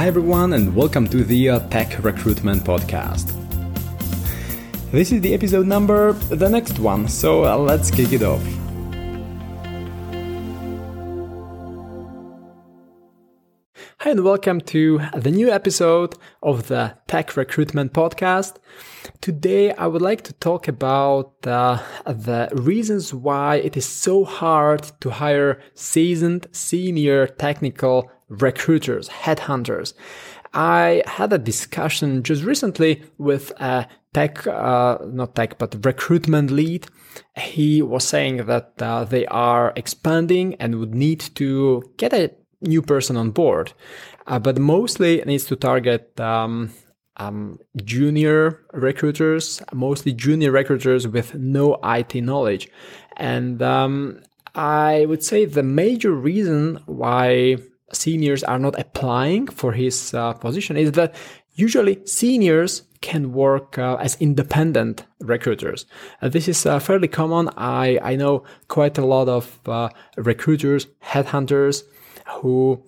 Hi, everyone, and welcome to the uh, Tech Recruitment Podcast. This is the episode number, the next one, so uh, let's kick it off. Hi, and welcome to the new episode of the Tech Recruitment Podcast. Today, I would like to talk about uh, the reasons why it is so hard to hire seasoned senior technical recruiters, headhunters. I had a discussion just recently with a tech, uh, not tech, but recruitment lead. He was saying that uh, they are expanding and would need to get a new person on board, uh, but mostly needs to target um, um, junior recruiters, mostly junior recruiters with no IT knowledge. And um, I would say the major reason why seniors are not applying for his uh, position is that usually seniors can work uh, as independent recruiters. Uh, this is uh, fairly common. I, I know quite a lot of uh, recruiters, headhunters who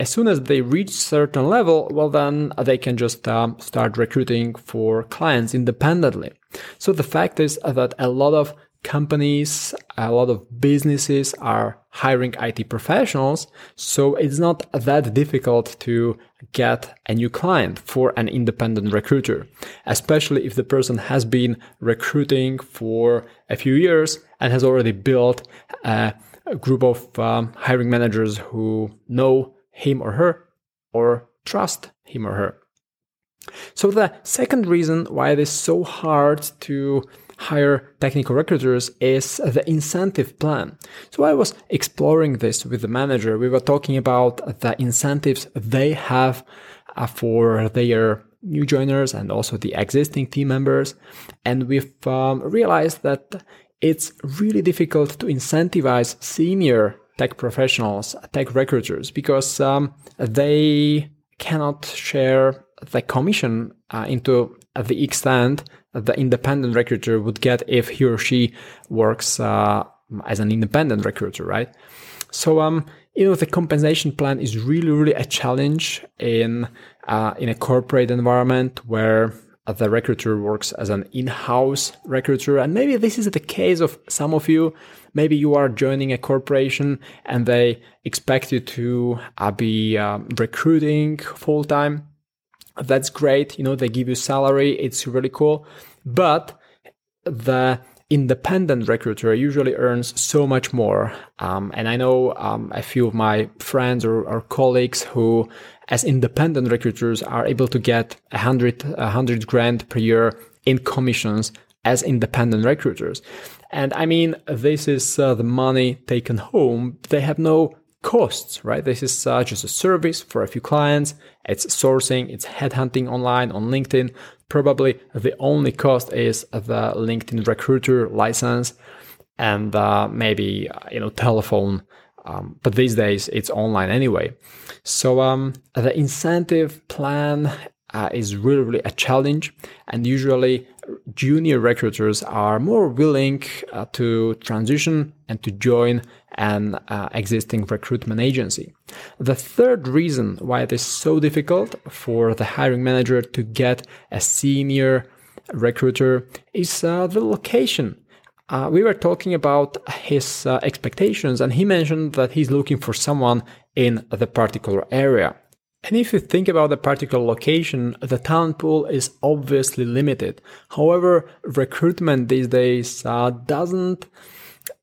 as soon as they reach certain level, well, then they can just um, start recruiting for clients independently. So the fact is that a lot of companies, a lot of businesses are hiring IT professionals. So it's not that difficult to get a new client for an independent recruiter, especially if the person has been recruiting for a few years and has already built a, group of um, hiring managers who know him or her or trust him or her. So the second reason why it is so hard to hire technical recruiters is the incentive plan. So I was exploring this with the manager. We were talking about the incentives they have uh, for their new joiners and also the existing team members. And we've um, realized that it's really difficult to incentivize senior tech professionals, tech recruiters, because um, they cannot share the commission uh, into the extent the independent recruiter would get if he or she works uh, as an independent recruiter, right? So, um, you know, the compensation plan is really, really a challenge in uh, in a corporate environment where the recruiter works as an in-house recruiter, and maybe this is the case of some of you. Maybe you are joining a corporation and they expect you to uh, be um, recruiting full time that's great. You know, they give you salary. It's really cool. But the independent recruiter usually earns so much more. Um, and I know um, a few of my friends or, or, colleagues who, as independent recruiters, are able to get a hundred, a hundred grand per year in commissions as independent recruiters. And I mean, this is uh, the money taken home. They have no costs, right? This is uh, just a service for a few clients. It's sourcing, it's headhunting online on LinkedIn. Probably the only cost is the LinkedIn recruiter license and uh, maybe, uh, you know, telephone. Um, but these days it's online anyway. So um, the incentive plan uh, is really, really a challenge. And usually junior recruiters are more willing uh, to transition and to join an uh, existing recruitment agency. The third reason why it is so difficult for the hiring manager to get a senior recruiter is uh, the location. Uh, we were talking about his uh, expectations, and he mentioned that he's looking for someone in the particular area. And if you think about a particular location, the talent pool is obviously limited. However, recruitment these days uh, doesn't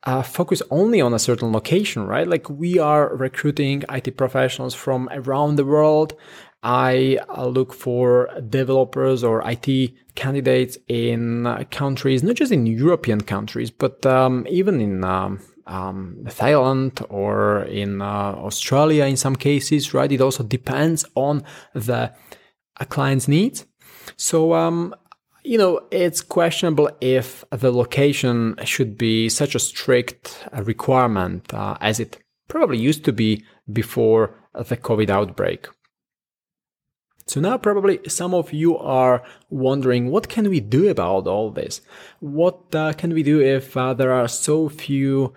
uh, focus only on a certain location, right? Like we are recruiting IT professionals from around the world. I uh, look for developers or IT candidates in countries, not just in European countries, but um, even in um, um, Thailand or in uh, Australia in some cases, right? It also depends on the client's needs. So, um, you know, it's questionable if the location should be such a strict requirement uh, as it probably used to be before the COVID outbreak. So now probably some of you are wondering, what can we do about all this? What uh, can we do if uh, there are so few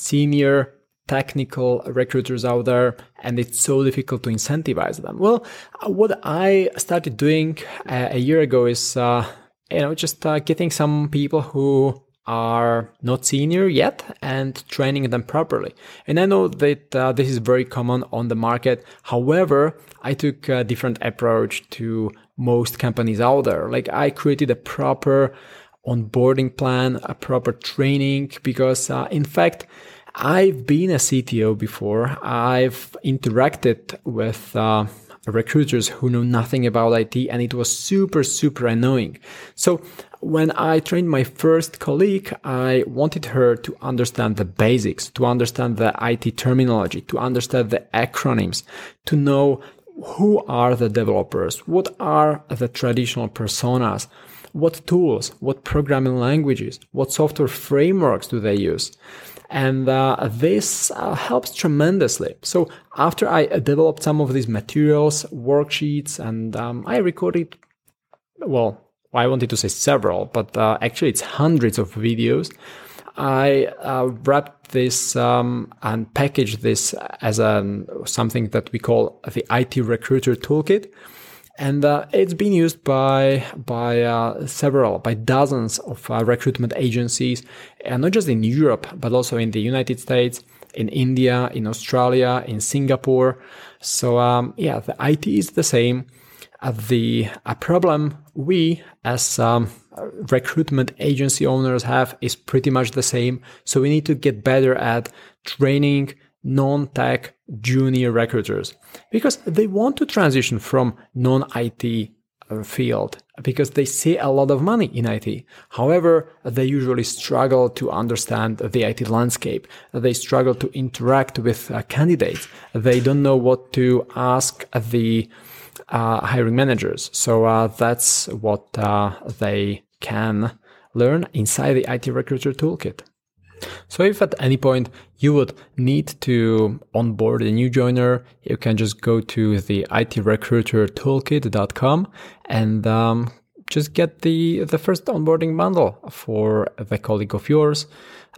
senior technical recruiters out there and it's so difficult to incentivize them. Well, what I started doing uh, a year ago is, uh, you know, just uh, getting some people who are not senior yet and training them properly. And I know that uh, this is very common on the market. However, I took a different approach to most companies out there. Like I created a proper onboarding plan, a proper training, because uh, in fact, I've been a CTO before. I've interacted with uh, recruiters who know nothing about IT, and it was super, super annoying. So when I trained my first colleague, I wanted her to understand the basics, to understand the IT terminology, to understand the acronyms, to know who are the developers, what are the traditional personas, what tools, what programming languages, what software frameworks do they use. And uh, this uh, helps tremendously. So after I developed some of these materials, worksheets, and um, I recorded, well, I wanted to say several, but uh, actually it's hundreds of videos. I uh, wrapped this um, and packaged this as a, something that we call the IT Recruiter Toolkit and uh, it's been used by by uh, several by dozens of uh, recruitment agencies and not just in Europe but also in the United States in India in Australia in Singapore. So um, yeah the IT is the same. Uh, the a problem we as um, recruitment agency owners have is pretty much the same. So we need to get better at training non-tech junior recruiters because they want to transition from non-IT uh, field because they see a lot of money in IT. However, they usually struggle to understand the IT landscape. They struggle to interact with uh, candidates. They don't know what to ask the uh, hiring managers. So uh, that's what uh, they can learn inside the IT Recruiter Toolkit. So if at any point you would need to onboard a new joiner, you can just go to the itrecruitertoolkit.com and um, just get the the first onboarding bundle for the colleague of yours.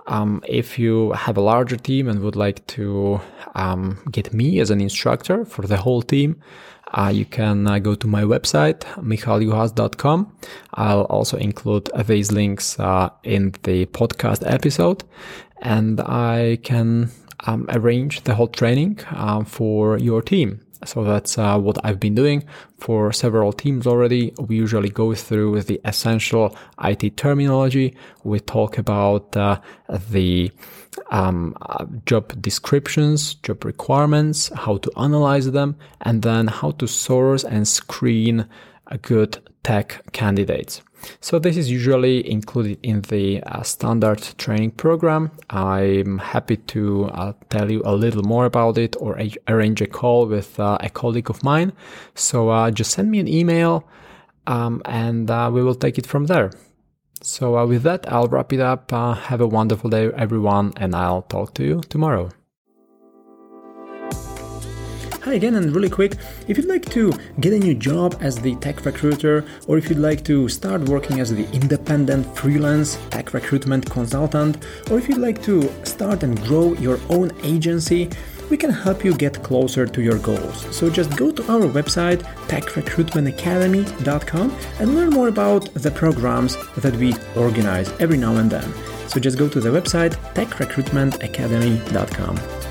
Um, if you have a larger team and would like to um, get me as an instructor for the whole team, uh, you can uh, go to my website, michaljuhas.com. I'll also include these links uh, in the podcast episode, and I can um, arrange the whole training uh, for your team. So that's uh, what I've been doing for several teams already. We usually go through the essential IT terminology. We talk about uh, the um, uh, job descriptions, job requirements, how to analyze them, and then how to source and screen good tech candidates. So this is usually included in the uh, standard training program. I'm happy to uh, tell you a little more about it or a- arrange a call with uh, a colleague of mine. So uh, just send me an email um, and uh, we will take it from there. So uh, with that, I'll wrap it up. have a wonderful day, everyone, and I'll talk to you tomorrow. Hi again, and really quick, if you'd like to get a new job as the tech recruiter, or if you'd like to start working as the independent freelance tech recruitment consultant, or if you'd like to start and grow your own agency, we can help you get closer to your goals. So just go to our website, techrecruitmentacademy.com, and learn more about the programs that we organize every now and then. So just go to the website, techrecruitmentacademy.com.